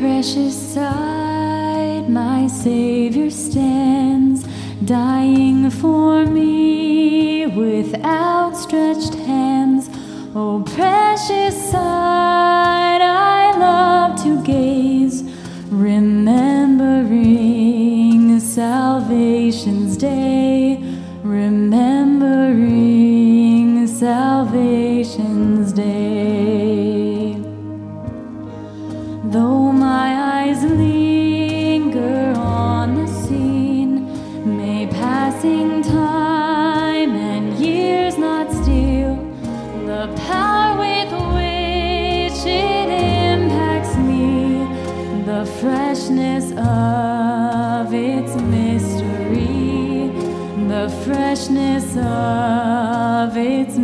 precious side my Savior stands, dying for me with outstretched hands. Oh, precious side, I love to gaze, remembering salvation's day. of its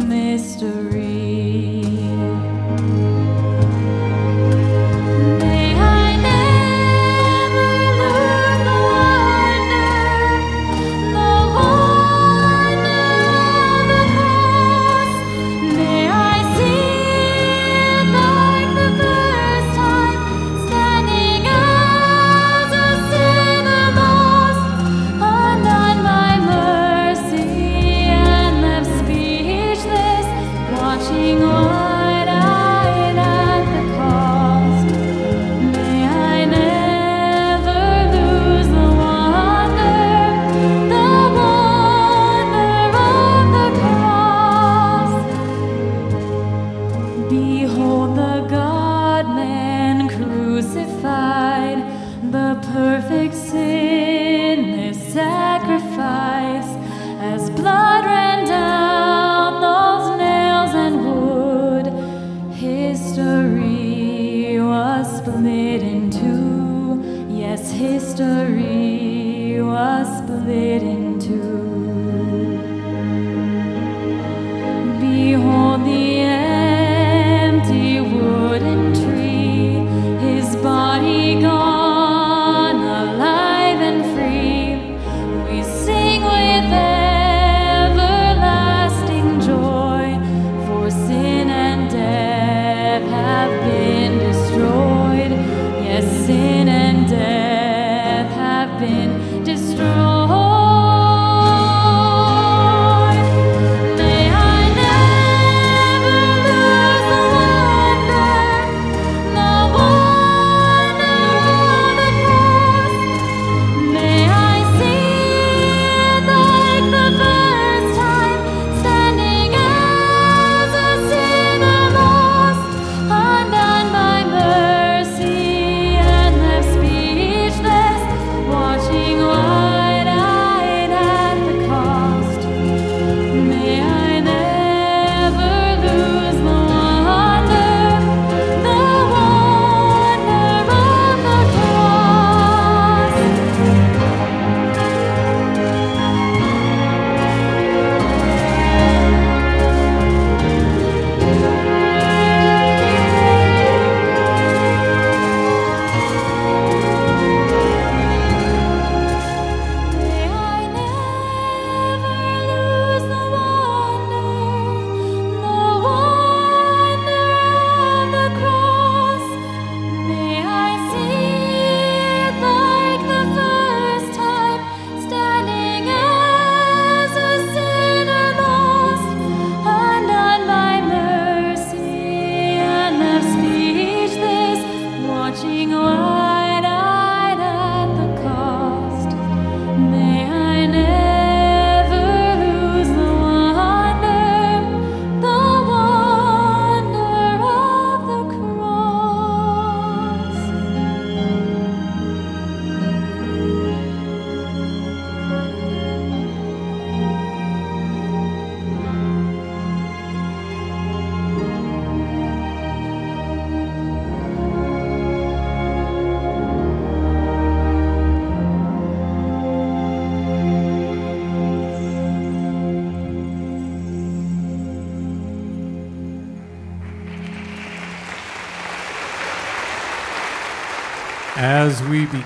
history was split in two. Yes, history was split in two.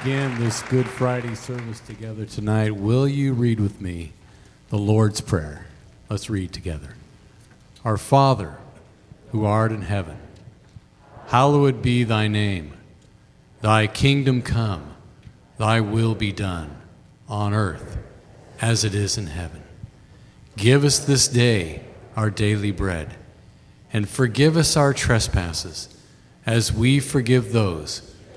begin this Good Friday service together tonight, will you read with me the Lord's Prayer? Let's read together. Our Father, who art in heaven, hallowed be thy name. Thy kingdom come, thy will be done, on earth as it is in heaven. Give us this day our daily bread, and forgive us our trespasses as we forgive those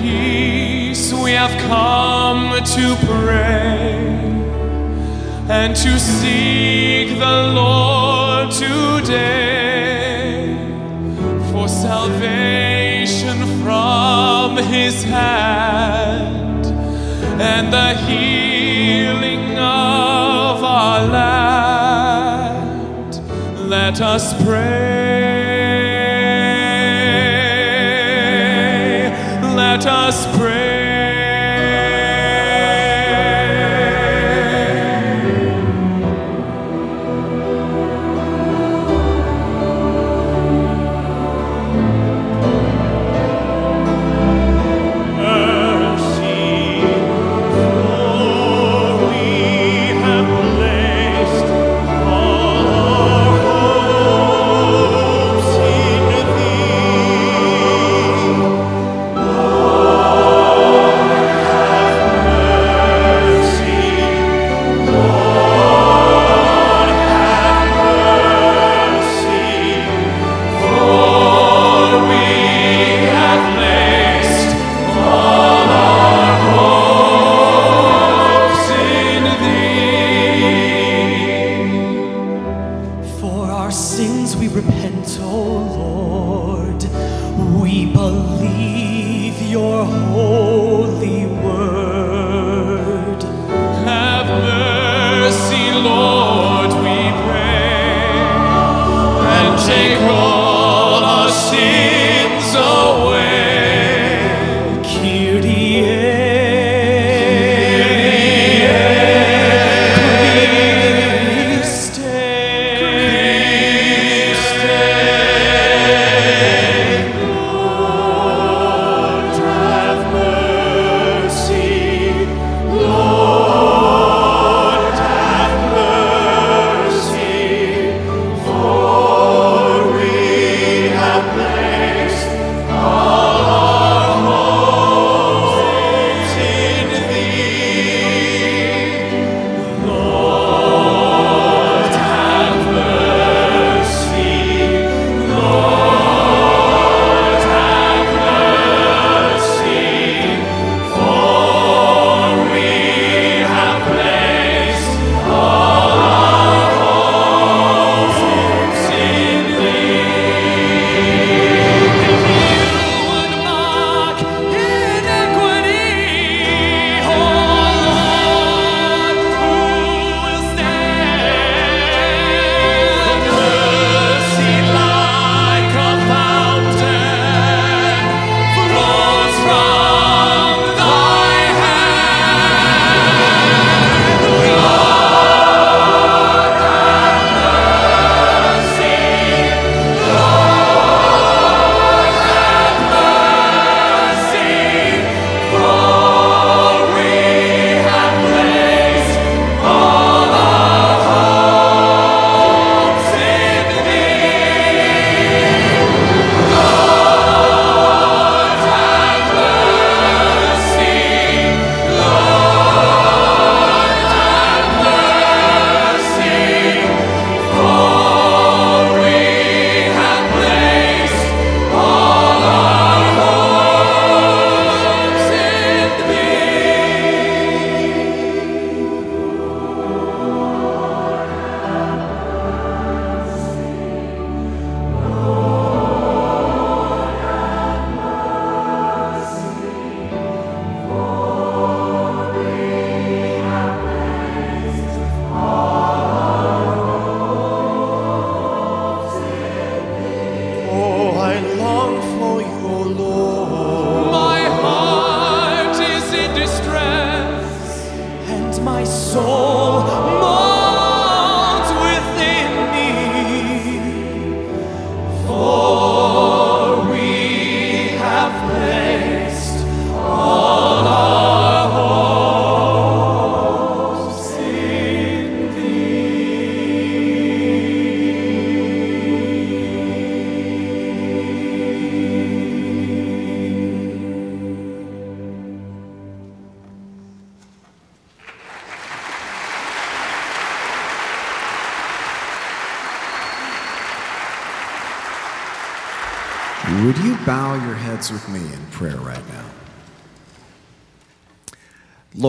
Peace we have come to pray and to seek the Lord today for salvation from his hand and the healing of our land. Let us pray.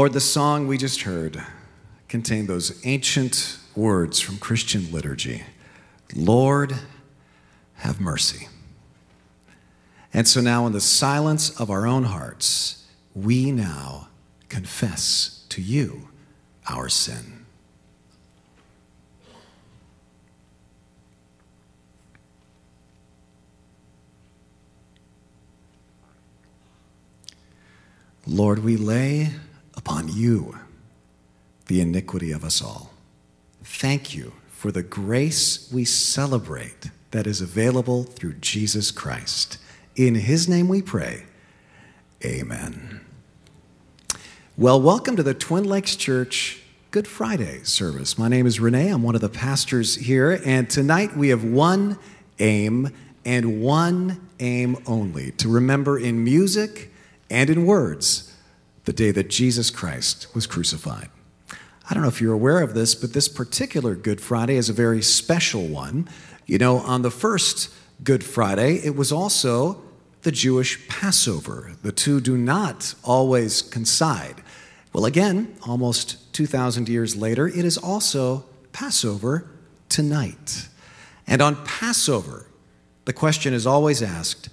Lord, the song we just heard contained those ancient words from Christian liturgy Lord, have mercy. And so now, in the silence of our own hearts, we now confess to you our sin. Lord, we lay upon you the iniquity of us all. Thank you for the grace we celebrate that is available through Jesus Christ. In his name we pray. Amen. Well, welcome to the Twin Lakes Church Good Friday service. My name is Renee. I'm one of the pastors here, and tonight we have one aim and one aim only to remember in music and in words the day that Jesus Christ was crucified. I don't know if you're aware of this, but this particular Good Friday is a very special one. You know, on the first Good Friday, it was also the Jewish Passover. The two do not always coincide. Well, again, almost 2,000 years later, it is also Passover tonight. And on Passover, the question is always asked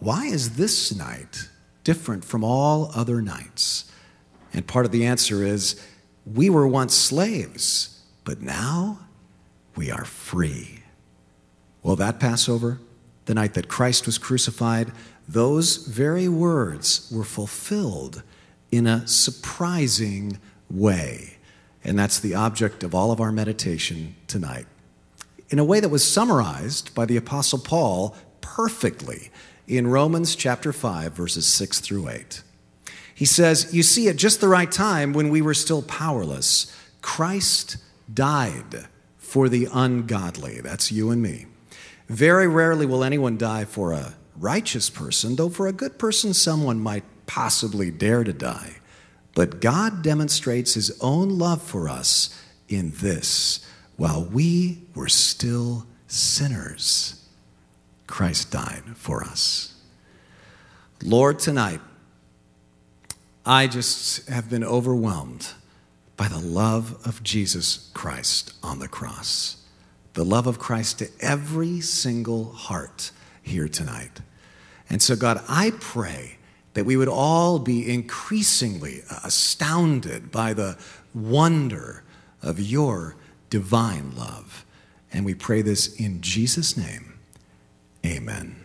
why is this night different from all other nights? And part of the answer is we were once slaves, but now we are free. Well, that Passover, the night that Christ was crucified, those very words were fulfilled in a surprising way. And that's the object of all of our meditation tonight. In a way that was summarized by the Apostle Paul perfectly in Romans chapter 5, verses 6 through 8. He says, You see, at just the right time, when we were still powerless, Christ died for the ungodly. That's you and me. Very rarely will anyone die for a righteous person, though for a good person, someone might possibly dare to die. But God demonstrates his own love for us in this while we were still sinners, Christ died for us. Lord, tonight, I just have been overwhelmed by the love of Jesus Christ on the cross, the love of Christ to every single heart here tonight. And so, God, I pray that we would all be increasingly astounded by the wonder of your divine love. And we pray this in Jesus' name. Amen.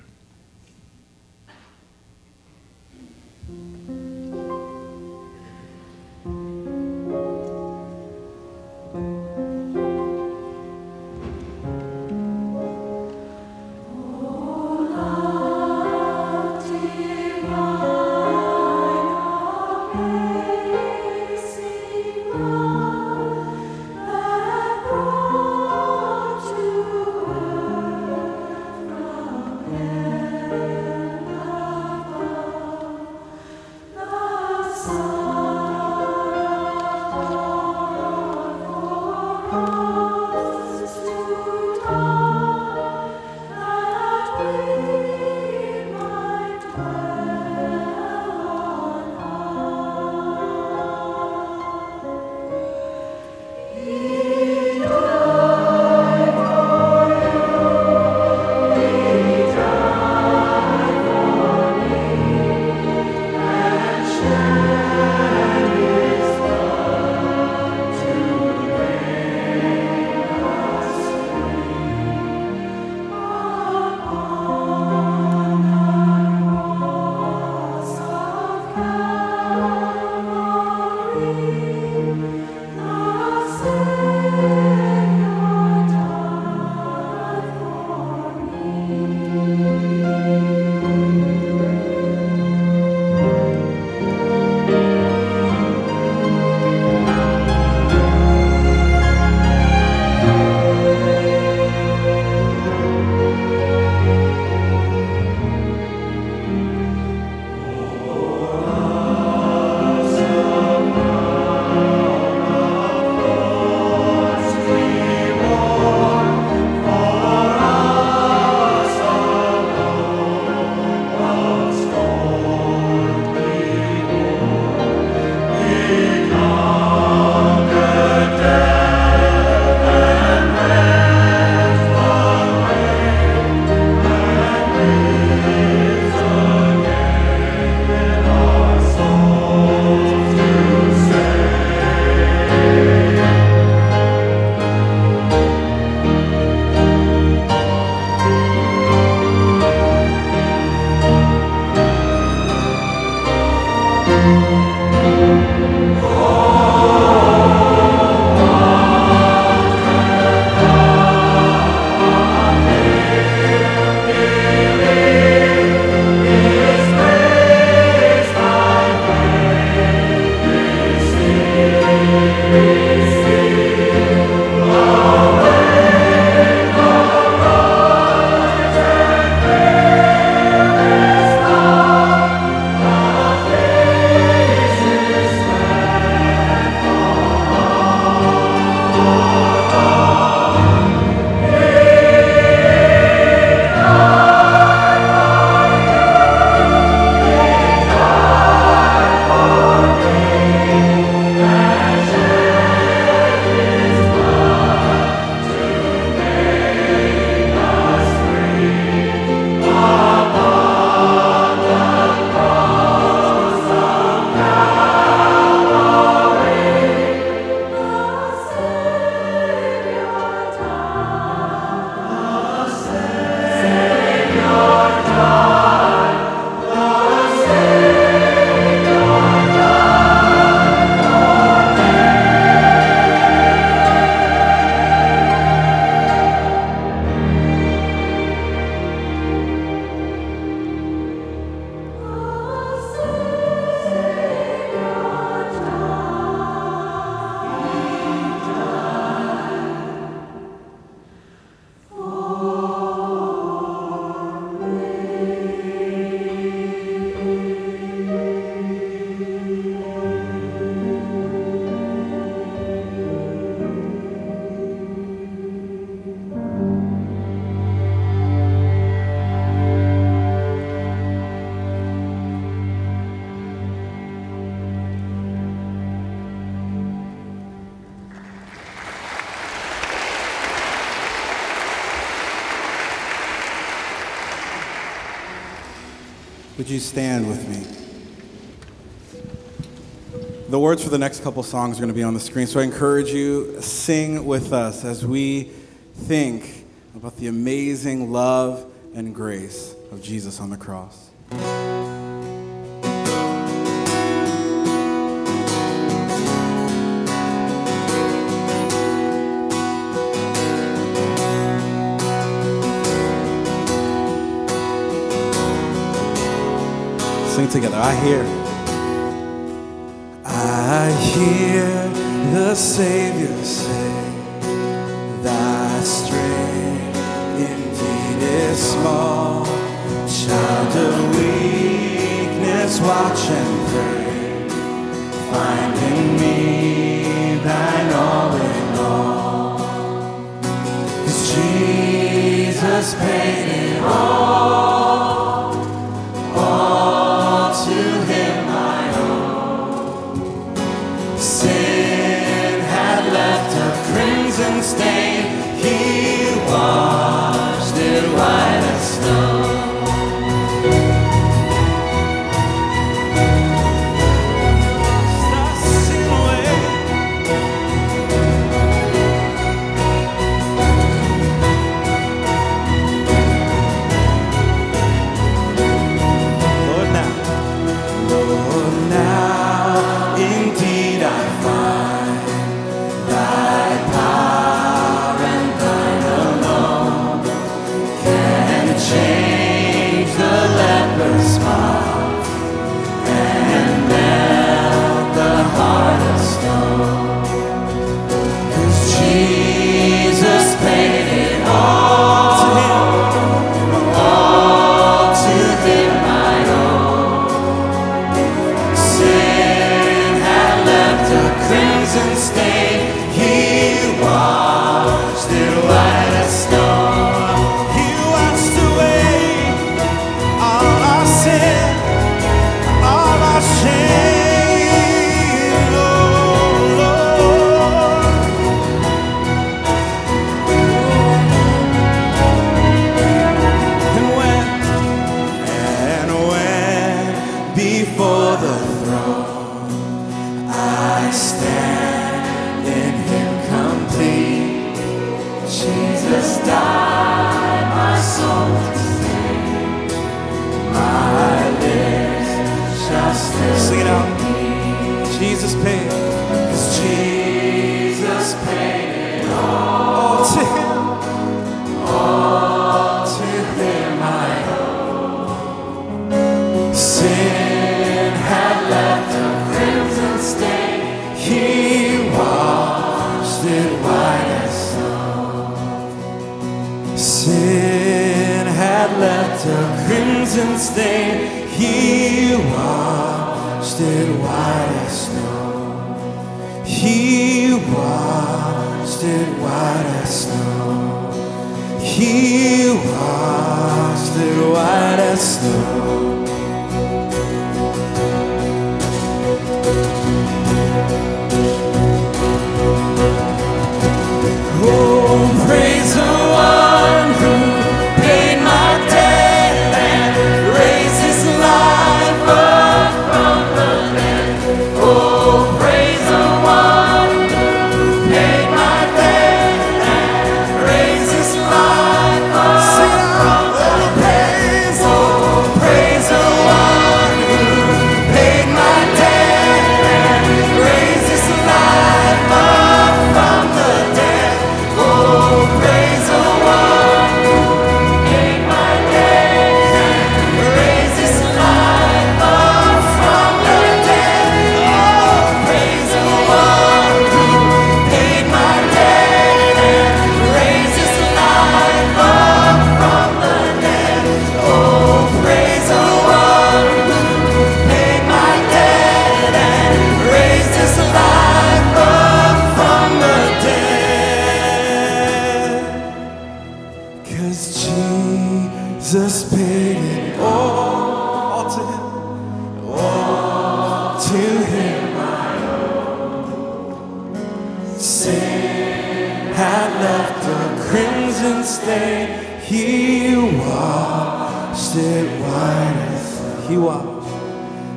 you stand with me? The words for the next couple songs are going to be on the screen, so I encourage you sing with us as we think about the amazing love and grace of Jesus on the cross. together. I hear. washed it white as snow. He washed it white as snow.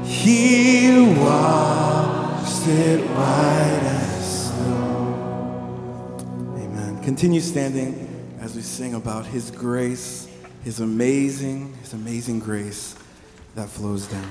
He washed it white as snow. Amen. Continue standing as we sing about His grace, His amazing, His amazing grace that flows down.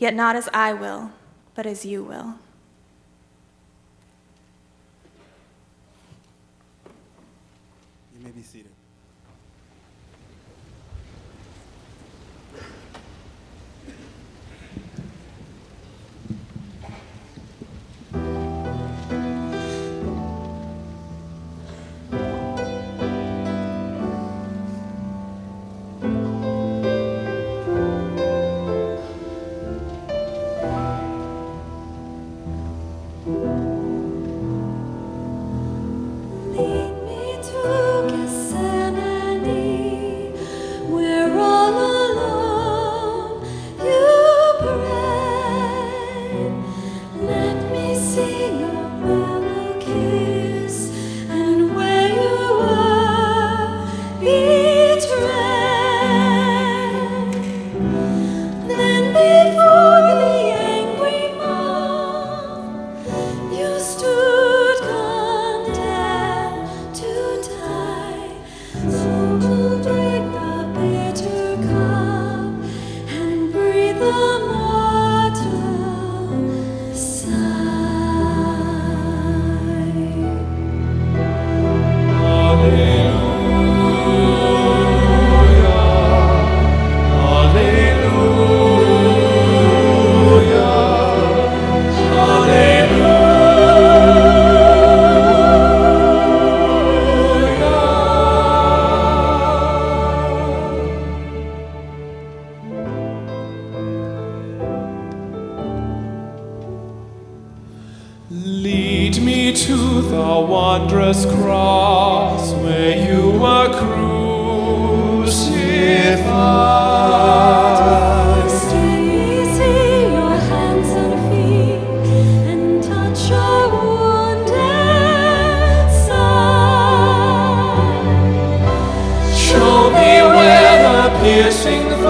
Yet not as I will, but as you will. You may be seated.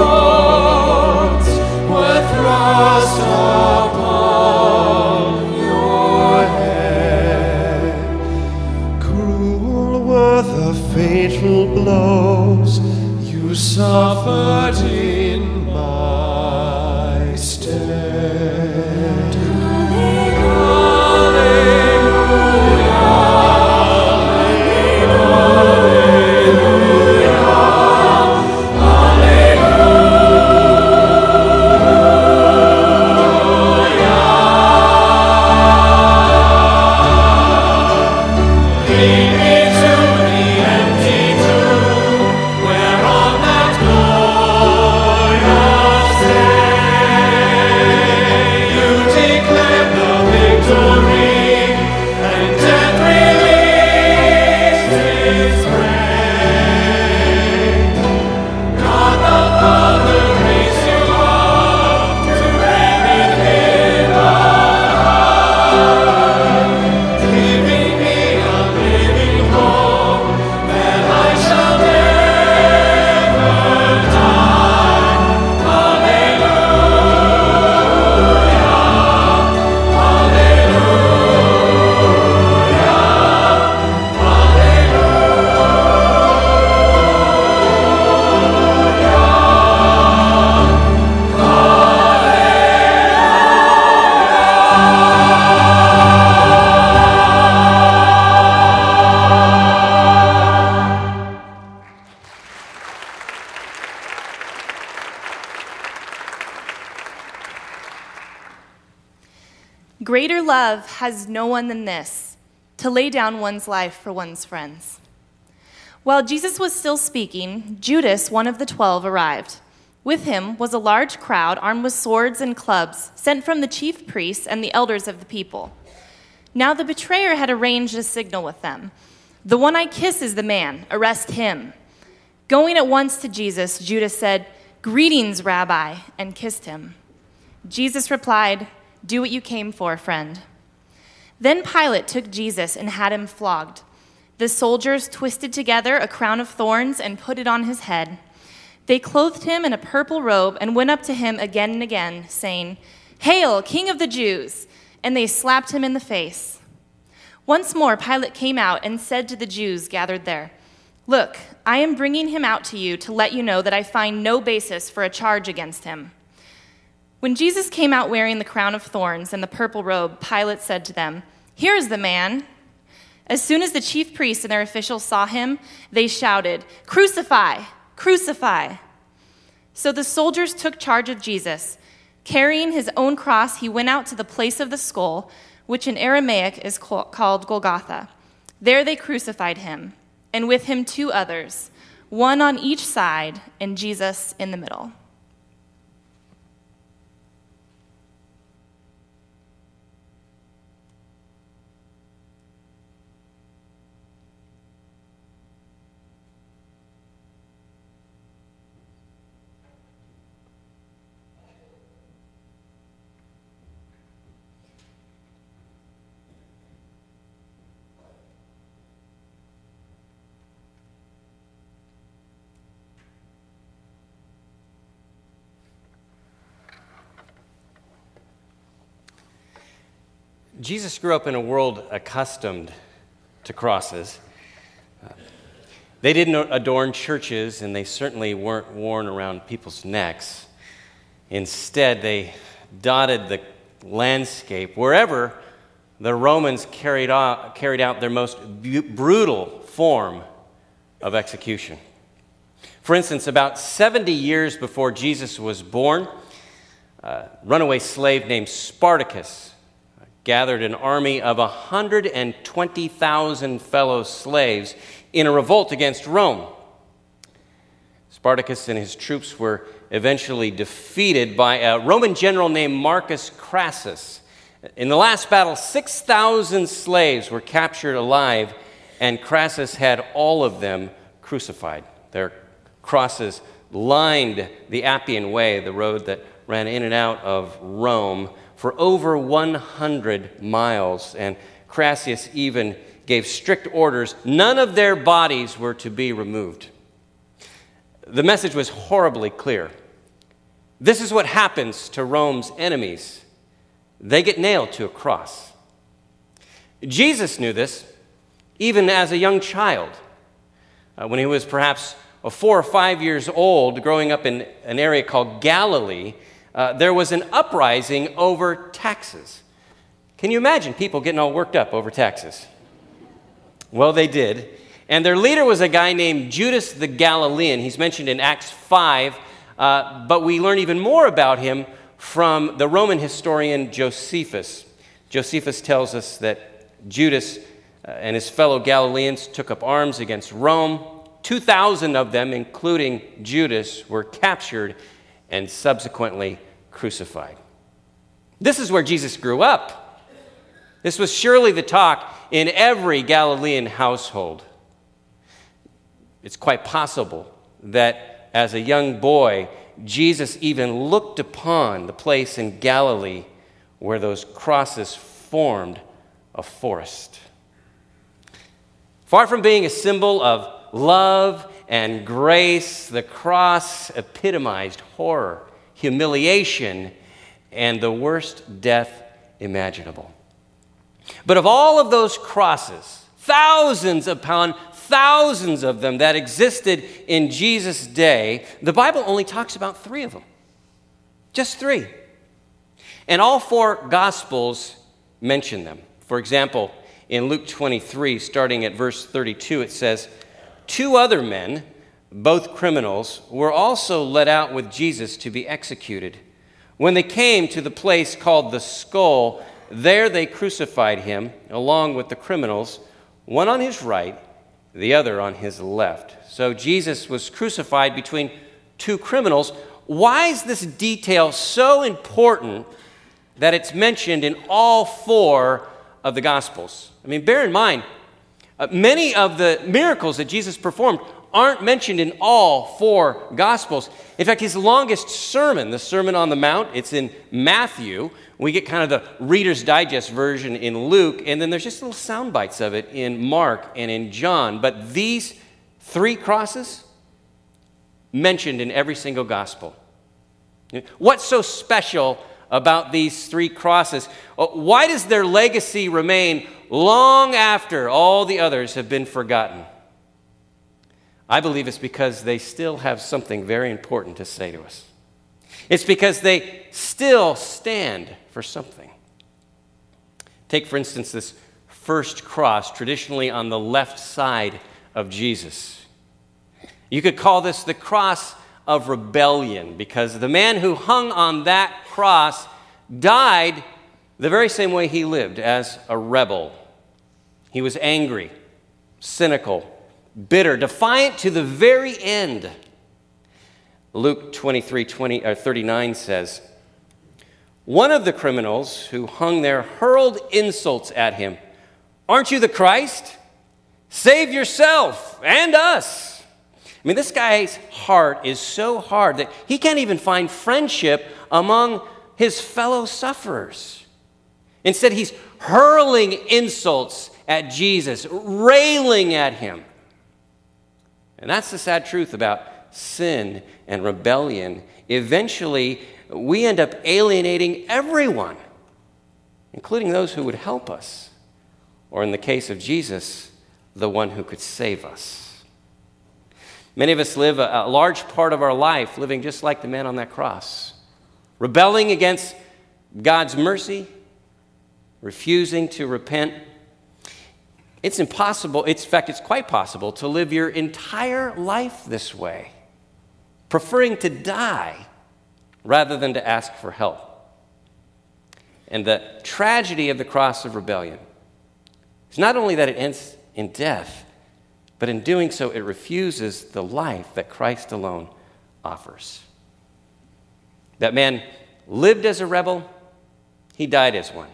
Piercing has no one than this to lay down one's life for one's friends. While Jesus was still speaking, Judas, one of the twelve, arrived. With him was a large crowd armed with swords and clubs, sent from the chief priests and the elders of the people. Now the betrayer had arranged a signal with them The one I kiss is the man, arrest him. Going at once to Jesus, Judas said, Greetings, Rabbi, and kissed him. Jesus replied, Do what you came for, friend. Then Pilate took Jesus and had him flogged. The soldiers twisted together a crown of thorns and put it on his head. They clothed him in a purple robe and went up to him again and again, saying, Hail, King of the Jews! And they slapped him in the face. Once more, Pilate came out and said to the Jews gathered there, Look, I am bringing him out to you to let you know that I find no basis for a charge against him. When Jesus came out wearing the crown of thorns and the purple robe, Pilate said to them, Here is the man. As soon as the chief priests and their officials saw him, they shouted, Crucify! Crucify! So the soldiers took charge of Jesus. Carrying his own cross, he went out to the place of the skull, which in Aramaic is called Golgotha. There they crucified him, and with him two others, one on each side, and Jesus in the middle. Jesus grew up in a world accustomed to crosses. Uh, they didn't adorn churches, and they certainly weren't worn around people's necks. Instead, they dotted the landscape wherever the Romans carried out, carried out their most bu- brutal form of execution. For instance, about 70 years before Jesus was born, a runaway slave named Spartacus gathered an army of 120,000 fellow slaves in a revolt against Rome. Spartacus and his troops were eventually defeated by a Roman general named Marcus Crassus. In the last battle, 6,000 slaves were captured alive, and Crassus had all of them crucified. Their crosses lined the Appian Way, the road that ran in and out of Rome, for over 100 miles, and Crassus even gave strict orders none of their bodies were to be removed. The message was horribly clear. This is what happens to Rome's enemies they get nailed to a cross. Jesus knew this even as a young child. Uh, when he was perhaps four or five years old, growing up in an area called Galilee, uh, there was an uprising over taxes. Can you imagine people getting all worked up over taxes? Well, they did. And their leader was a guy named Judas the Galilean. He's mentioned in Acts 5, uh, but we learn even more about him from the Roman historian Josephus. Josephus tells us that Judas uh, and his fellow Galileans took up arms against Rome. 2,000 of them, including Judas, were captured and subsequently crucified. This is where Jesus grew up. This was surely the talk in every Galilean household. It's quite possible that as a young boy, Jesus even looked upon the place in Galilee where those crosses formed a forest. Far from being a symbol of love and grace, the cross epitomized horror, humiliation, and the worst death imaginable. But of all of those crosses, thousands upon thousands of them that existed in Jesus' day, the Bible only talks about three of them. Just three. And all four Gospels mention them. For example, in Luke 23, starting at verse 32, it says, Two other men, both criminals, were also led out with Jesus to be executed. When they came to the place called the skull, there they crucified him along with the criminals, one on his right, the other on his left. So Jesus was crucified between two criminals. Why is this detail so important that it's mentioned in all four of the Gospels? I mean, bear in mind, uh, many of the miracles that Jesus performed aren't mentioned in all four Gospels. In fact, his longest sermon, the Sermon on the Mount, it's in Matthew. We get kind of the Reader's Digest version in Luke, and then there's just little sound bites of it in Mark and in John. But these three crosses mentioned in every single Gospel. What's so special about these three crosses? Uh, why does their legacy remain long after all the others have been forgotten? I believe it's because they still have something very important to say to us. It's because they still stand for something. Take, for instance, this first cross, traditionally on the left side of Jesus. You could call this the cross of rebellion because the man who hung on that cross died the very same way he lived as a rebel. He was angry, cynical, bitter, defiant to the very end. Luke 23 20, or 39 says, One of the criminals who hung there hurled insults at him. Aren't you the Christ? Save yourself and us. I mean, this guy's heart is so hard that he can't even find friendship among his fellow sufferers. Instead, he's hurling insults at Jesus, railing at him. And that's the sad truth about sin and rebellion. Eventually, we end up alienating everyone, including those who would help us, or in the case of Jesus, the one who could save us. Many of us live a, a large part of our life living just like the man on that cross, rebelling against God's mercy, refusing to repent it's impossible, it's, in fact, it's quite possible to live your entire life this way, preferring to die rather than to ask for help. And the tragedy of the cross of rebellion is not only that it ends in death, but in doing so, it refuses the life that Christ alone offers. That man lived as a rebel, he died as one.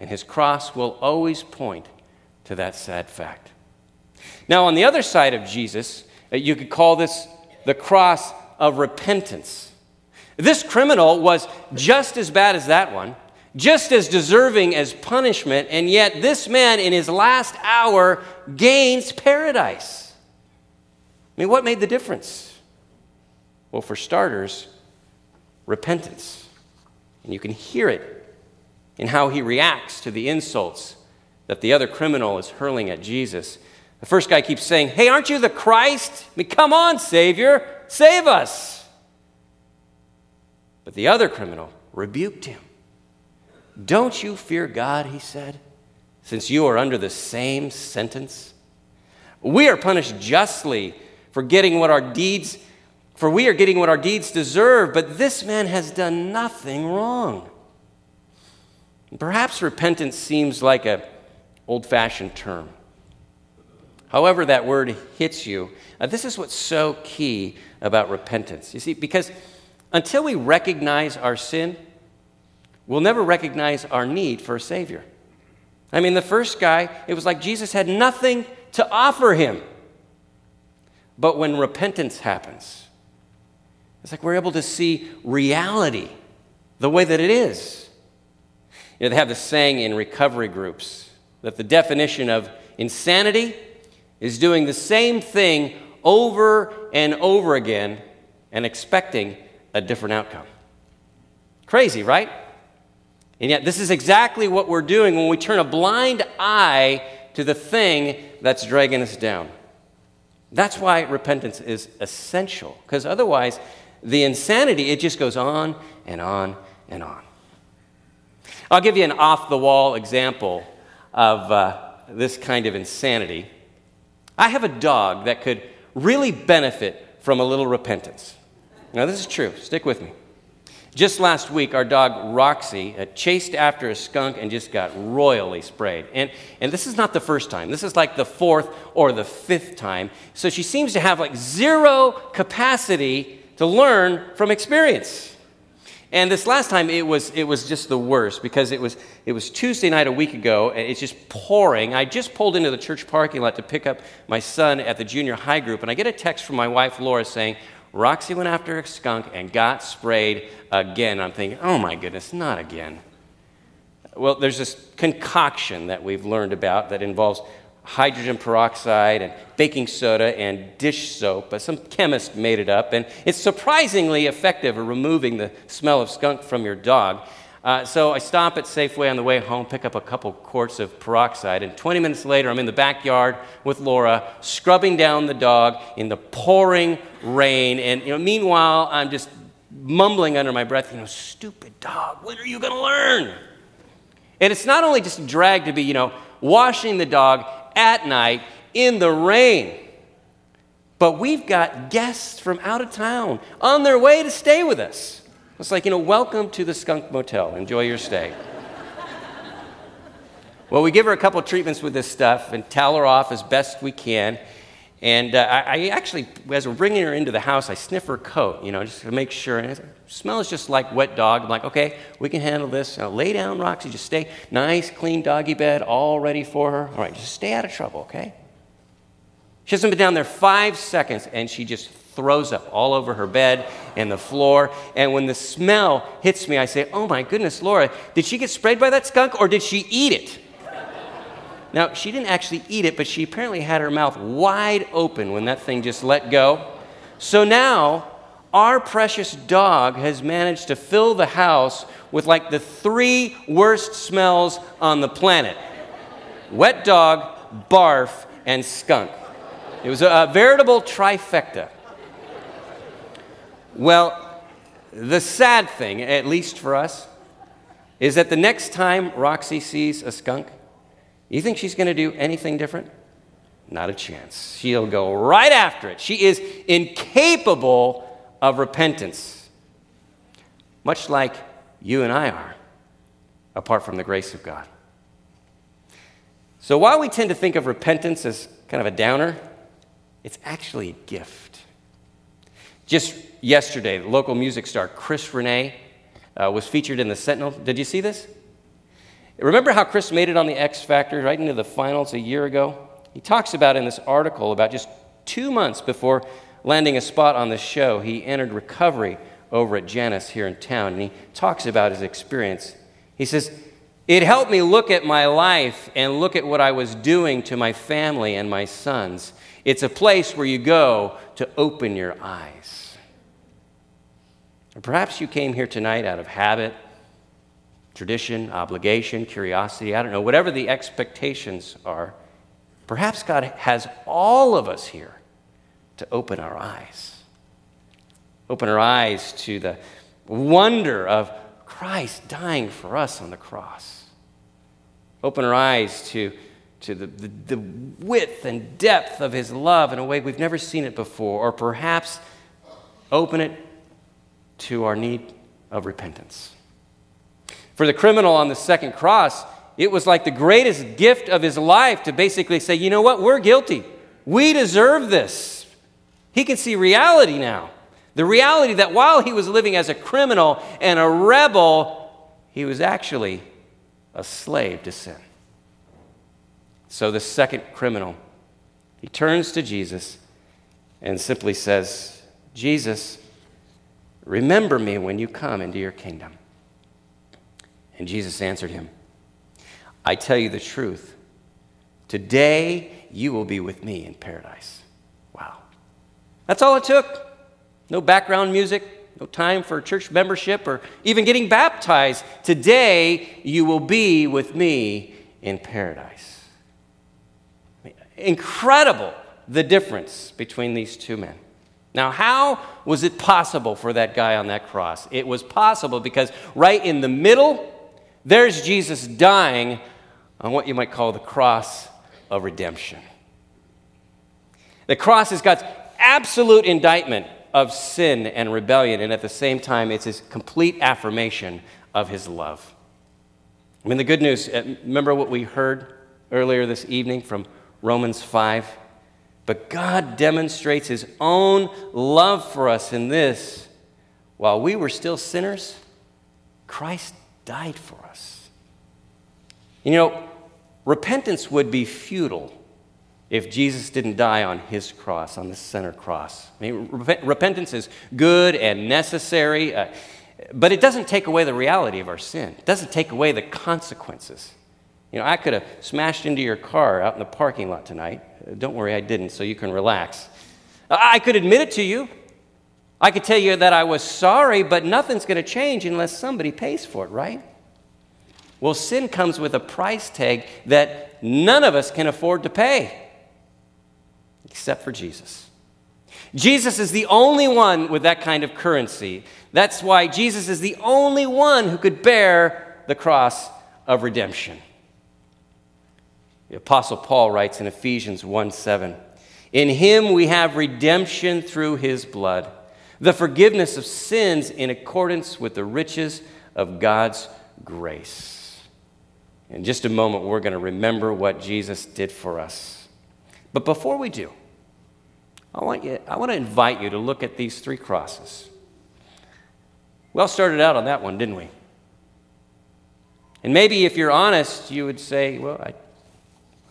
And his cross will always point to that sad fact. Now, on the other side of Jesus, uh, you could call this the cross of repentance. This criminal was just as bad as that one, just as deserving as punishment, and yet this man in his last hour gains paradise. I mean, what made the difference? Well, for starters, repentance. And you can hear it in how he reacts to the insults that the other criminal is hurling at Jesus. The first guy keeps saying, Hey, aren't you the Christ? I mean, come on, Savior, save us. But the other criminal rebuked him. Don't you fear God, he said, since you are under the same sentence? We are punished justly for getting what our deeds, for we are getting what our deeds deserve, but this man has done nothing wrong. Perhaps repentance seems like a old fashioned term. However, that word hits you, uh, this is what's so key about repentance. You see, because until we recognize our sin, we'll never recognize our need for a Savior. I mean, the first guy, it was like Jesus had nothing to offer him. But when repentance happens, it's like we're able to see reality the way that it is. You know, they have this saying in recovery groups that the definition of insanity is doing the same thing over and over again and expecting a different outcome. Crazy, right? And yet, this is exactly what we're doing when we turn a blind eye to the thing that's dragging us down. That's why repentance is essential, because otherwise, the insanity, it just goes on and on and on. I'll give you an off the wall example of uh, this kind of insanity. I have a dog that could really benefit from a little repentance. Now, this is true. Stick with me. Just last week, our dog Roxy uh, chased after a skunk and just got royally sprayed. And, and this is not the first time. This is like the fourth or the fifth time. So she seems to have like zero capacity to learn from experience. And this last time, it was, it was just the worst because it was, it was Tuesday night a week ago, and it's just pouring. I just pulled into the church parking lot to pick up my son at the junior high group, and I get a text from my wife, Laura, saying, Roxy went after a skunk and got sprayed again. I'm thinking, oh my goodness, not again. Well, there's this concoction that we've learned about that involves hydrogen peroxide and baking soda and dish soap. But some chemist made it up, and it's surprisingly effective at removing the smell of skunk from your dog. Uh, so I stop at Safeway on the way home, pick up a couple quarts of peroxide, and 20 minutes later, I'm in the backyard with Laura, scrubbing down the dog in the pouring rain. And you know, meanwhile, I'm just mumbling under my breath, you know, stupid dog, when are you going to learn? And it's not only just a drag to be, you know, washing the dog at night in the rain, but we've got guests from out of town on their way to stay with us. It's like, you know, welcome to the Skunk Motel. Enjoy your stay. well, we give her a couple treatments with this stuff and towel her off as best we can. And uh, I, I, actually, as we're bringing her into the house, I sniff her coat, you know, just to make sure. And it smells just like wet dog. I'm like, okay, we can handle this. Now, lay down, Roxy. Just stay nice, clean doggy bed, all ready for her. All right, just stay out of trouble, okay? She hasn't been down there five seconds, and she just throws up all over her bed and the floor. And when the smell hits me, I say, oh my goodness, Laura, did she get sprayed by that skunk or did she eat it? Now, she didn't actually eat it, but she apparently had her mouth wide open when that thing just let go. So now, our precious dog has managed to fill the house with like the three worst smells on the planet wet dog, barf, and skunk. It was a, veritable trifecta. Well, the sad thing, at least for us, is that the next time Roxy sees a skunk, you think she's going to do anything different? Not a chance. She'll go right after it. She is incapable of repentance, much like you and I are, apart from the grace of God. So while we tend to think of repentance as kind of a downer, it's actually a gift. Just yesterday, the local music star Chris René uh, was featured in the Sentinel. Did you see this? Remember how Chris made it on the X Factor right into the finals a year ago? He talks about in this article about just two months before landing a spot on the show, he entered recovery over at Janus here in town, and he talks about his experience. He says, It helped me look at my life and look at what I was doing to my family and my sons. It's a place where you go to open your eyes. Or perhaps you came here tonight out of habit tradition, obligation, curiosity, I don't know, whatever the expectations are, perhaps God has all of us here to open our eyes. Open our eyes to the wonder of Christ dying for us on the cross. Open our eyes to, to the, the, the width and depth of his love in a way we've never seen it before, or perhaps open it to our need of repentance. For the criminal on the second cross, it was like the greatest gift of his life to basically say, you know what, we're guilty. We deserve this. He can see reality now. The reality that while he was living as a criminal and a rebel, he was actually a slave to sin. So the second criminal, he turns to Jesus and simply says, Jesus, remember me when you come into your kingdom. And Jesus answered him, I tell you the truth. Today you will be with me in paradise. Wow. That's all it took. No background music, no time for church membership or even getting baptized. Today you will be with me in paradise. Incredible the difference between these two men. Now, how was it possible for that guy on that cross? It was possible because right in the middle, there's Jesus dying on what you might call the cross of redemption. The cross is God's absolute indictment of sin and rebellion, and at the same time, it's his complete affirmation of his love. I mean, the good news, uh, remember what we heard earlier this evening from Romans 5? But God demonstrates his own love for us in this while we were still sinners, Christ died for us. You know, repentance would be futile if Jesus didn't die on his cross, on the center cross. I mean, rep- repentance is good and necessary, uh, but it doesn't take away the reality of our sin. It doesn't take away the consequences. You know, I could have smashed into your car out in the parking lot tonight. Don't worry, I didn't, so you can relax. I could admit it to you. I could tell you that I was sorry, but nothing's going to change unless somebody pays for it, right? Well, sin comes with a price tag that none of us can afford to pay, except for Jesus. Jesus is the only one with that kind of currency. That's why Jesus is the only one who could bear the cross of redemption. The Apostle Paul writes in Ephesians 1 7, In him we have redemption through his blood, the forgiveness of sins in accordance with the riches of God's grace. In just a moment, we're going to remember what Jesus did for us. But before we do, I want, you, I want to invite you to look at these three crosses. We all started out on that one, didn't we? And maybe if you're honest, you would say, well, I,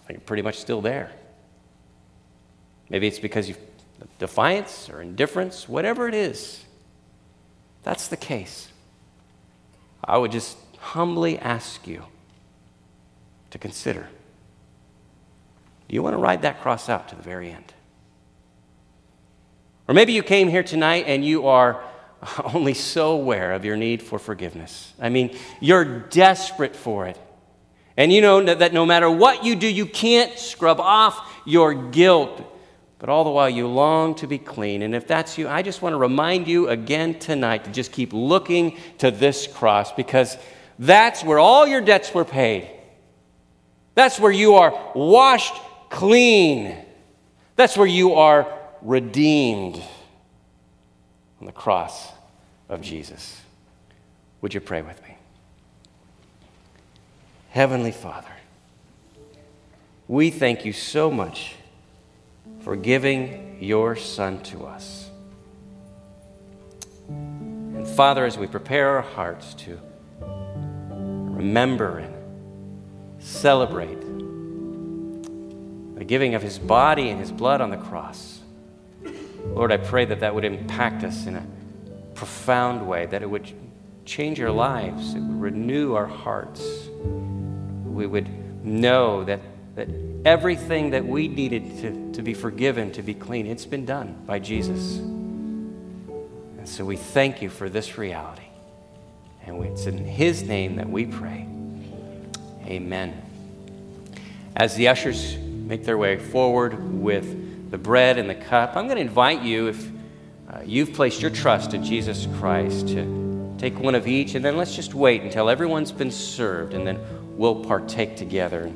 I'm pretty much still there. Maybe it's because you've defiance or indifference, whatever it is. That's the case. I would just humbly ask you to consider do you want to ride that cross out to the very end? Or maybe you came here tonight and you are only so aware of your need for forgiveness. I mean, you're desperate for it. And you know that no matter what you do, you can't scrub off your guilt. But all the while, you long to be clean. And if that's you, I just want to remind you again tonight to just keep looking to this cross because that's where all your debts were paid. That's where you are washed clean. That's where you are redeemed on the cross of Jesus. Would you pray with me? Heavenly Father, we thank you so much for giving your Son to us. And Father, as we prepare our hearts to remember and celebrate the giving of his body and his blood on the cross, Lord, I pray that that would impact us in a profound way, that it would change our lives, it would renew our hearts. We would know that, that everything that we needed to, to be forgiven, to be clean, it's been done by Jesus. And so we thank you for this reality. And it's in his name that we pray. Amen. As the ushers make their way forward with the bread and the cup, I'm going to invite you, if uh, you've placed your trust in Jesus Christ, to take one of each, and then let's just wait until everyone's been served, and then we'll partake together.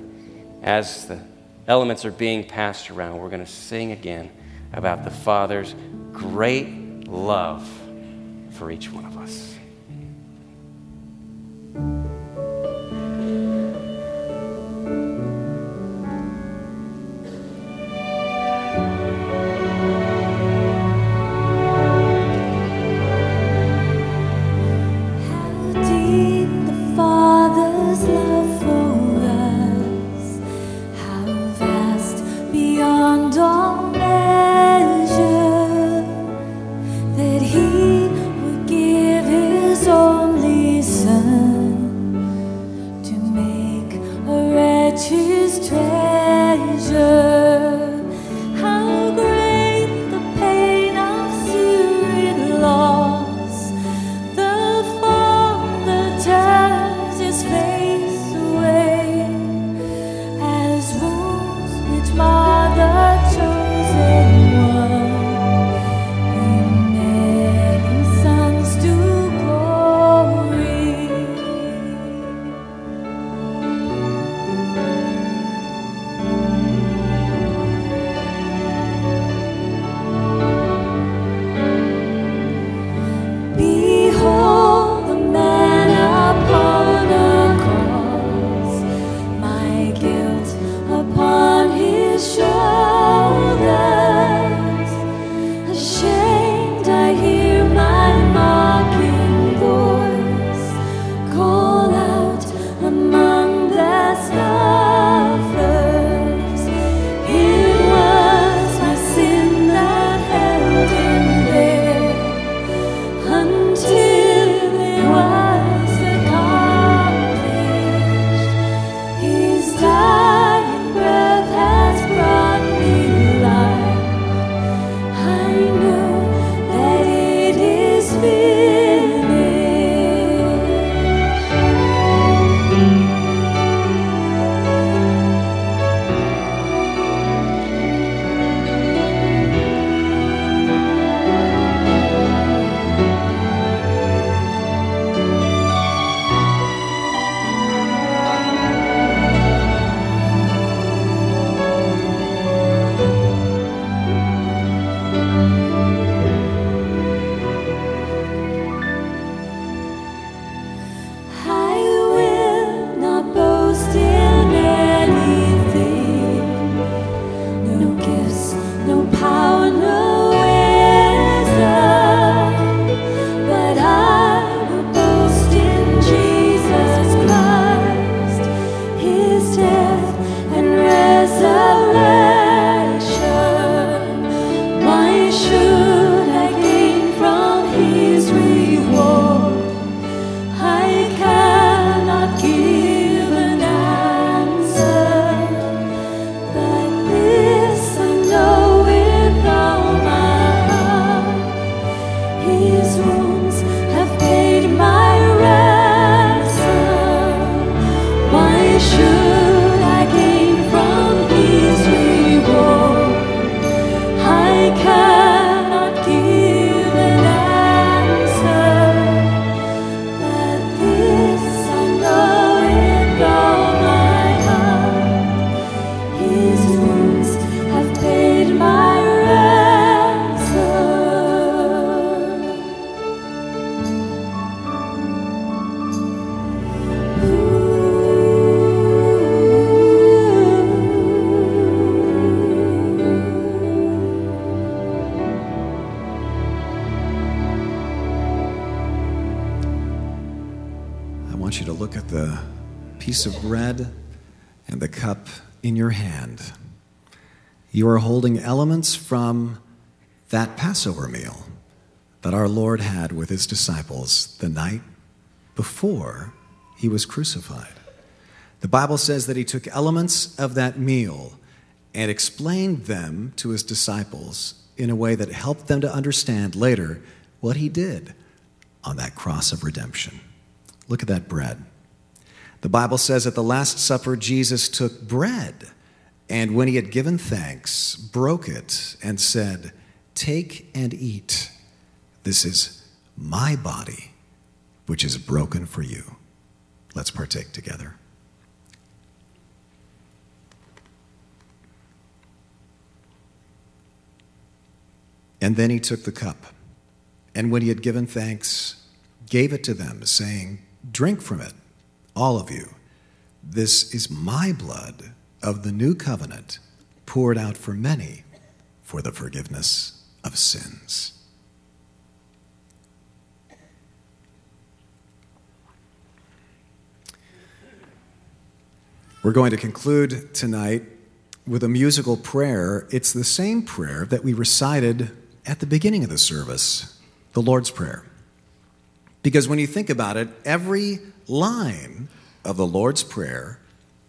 As the elements are being passed around, we're going to sing again about the Father's great love for each one of us. You are holding elements from that Passover meal that our Lord had with his disciples the night before he was crucified. The Bible says that he took elements of that meal and explained them to his disciples in a way that helped them to understand later what he did on that cross of redemption. Look at that bread. The Bible says at the Last Supper, Jesus took bread and when he had given thanks, broke it and said, Take and eat. This is my body, which is broken for you. Let's partake together. And then he took the cup, and when he had given thanks, gave it to them, saying, Drink from it, all of you. This is my blood of the new covenant, poured out for many for the forgiveness of sins. We're going to conclude tonight with a musical prayer. It's the same prayer that we recited at the beginning of the service, the Lord's Prayer. Because when you think about it, every line of the Lord's Prayer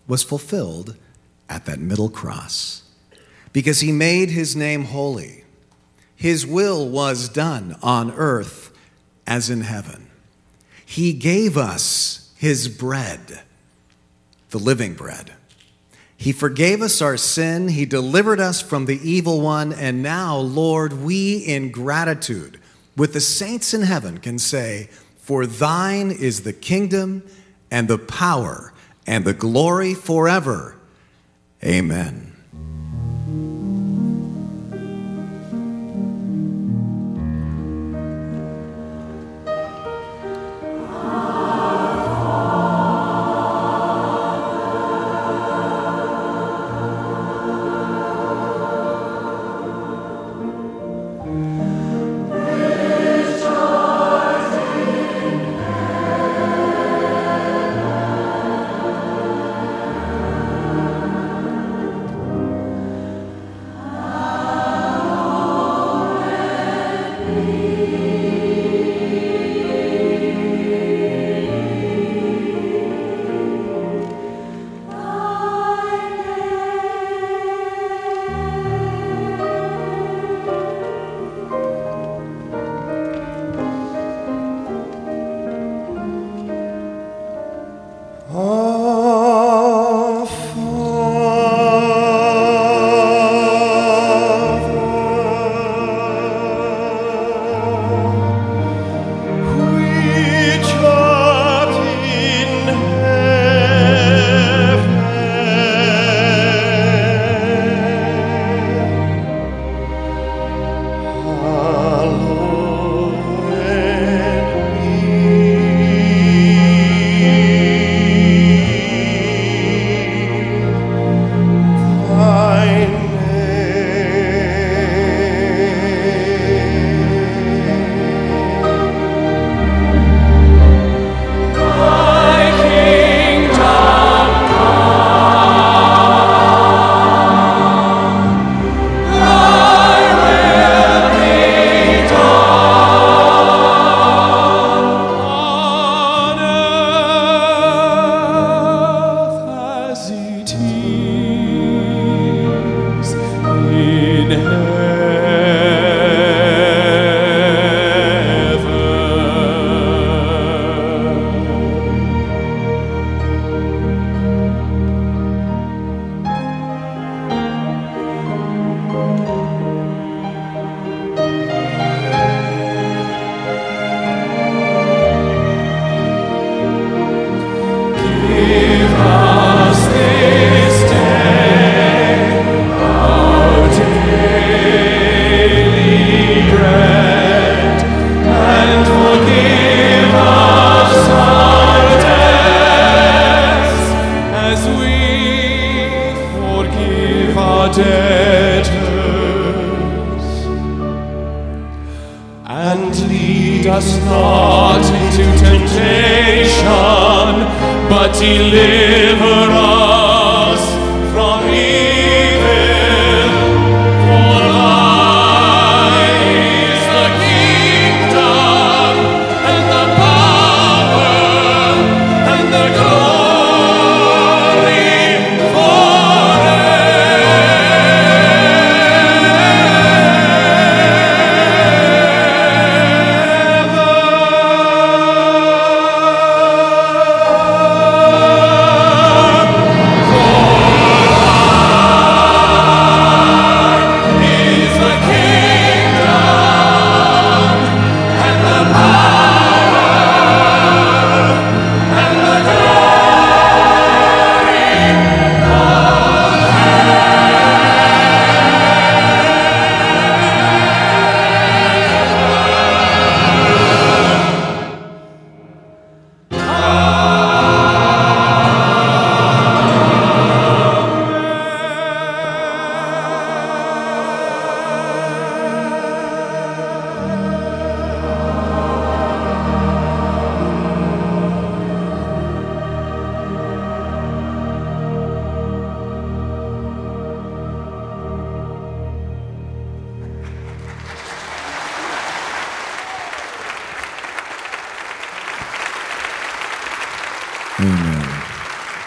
was fulfilled at that middle cross. Because he made his name holy, his will was done on earth as in heaven. He gave us his bread, the living bread. He forgave us our sin. He delivered us from the evil one. And now, Lord, we in gratitude with the saints in heaven can say, For thine is the kingdom and the power and the glory forever. Amen.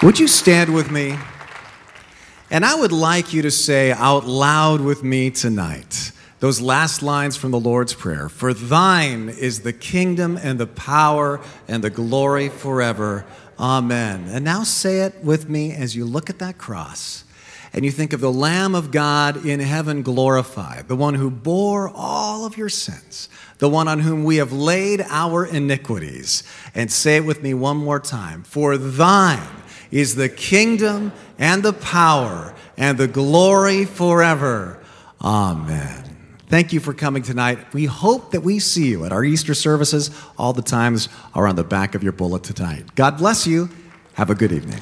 Would you stand with me? And I would like you to say out loud with me tonight those last lines from the Lord's Prayer For thine is the kingdom and the power and the glory forever. Amen. And now say it with me as you look at that cross and you think of the Lamb of God in heaven glorified, the one who bore all of your sins, the one on whom we have laid our iniquities. And say it with me one more time For thine is the kingdom and the power and the glory forever. Amen. Thank you for coming tonight. We hope that we see you at our Easter services. All the times are on the back of your bullet tonight. God bless you. Have a good evening.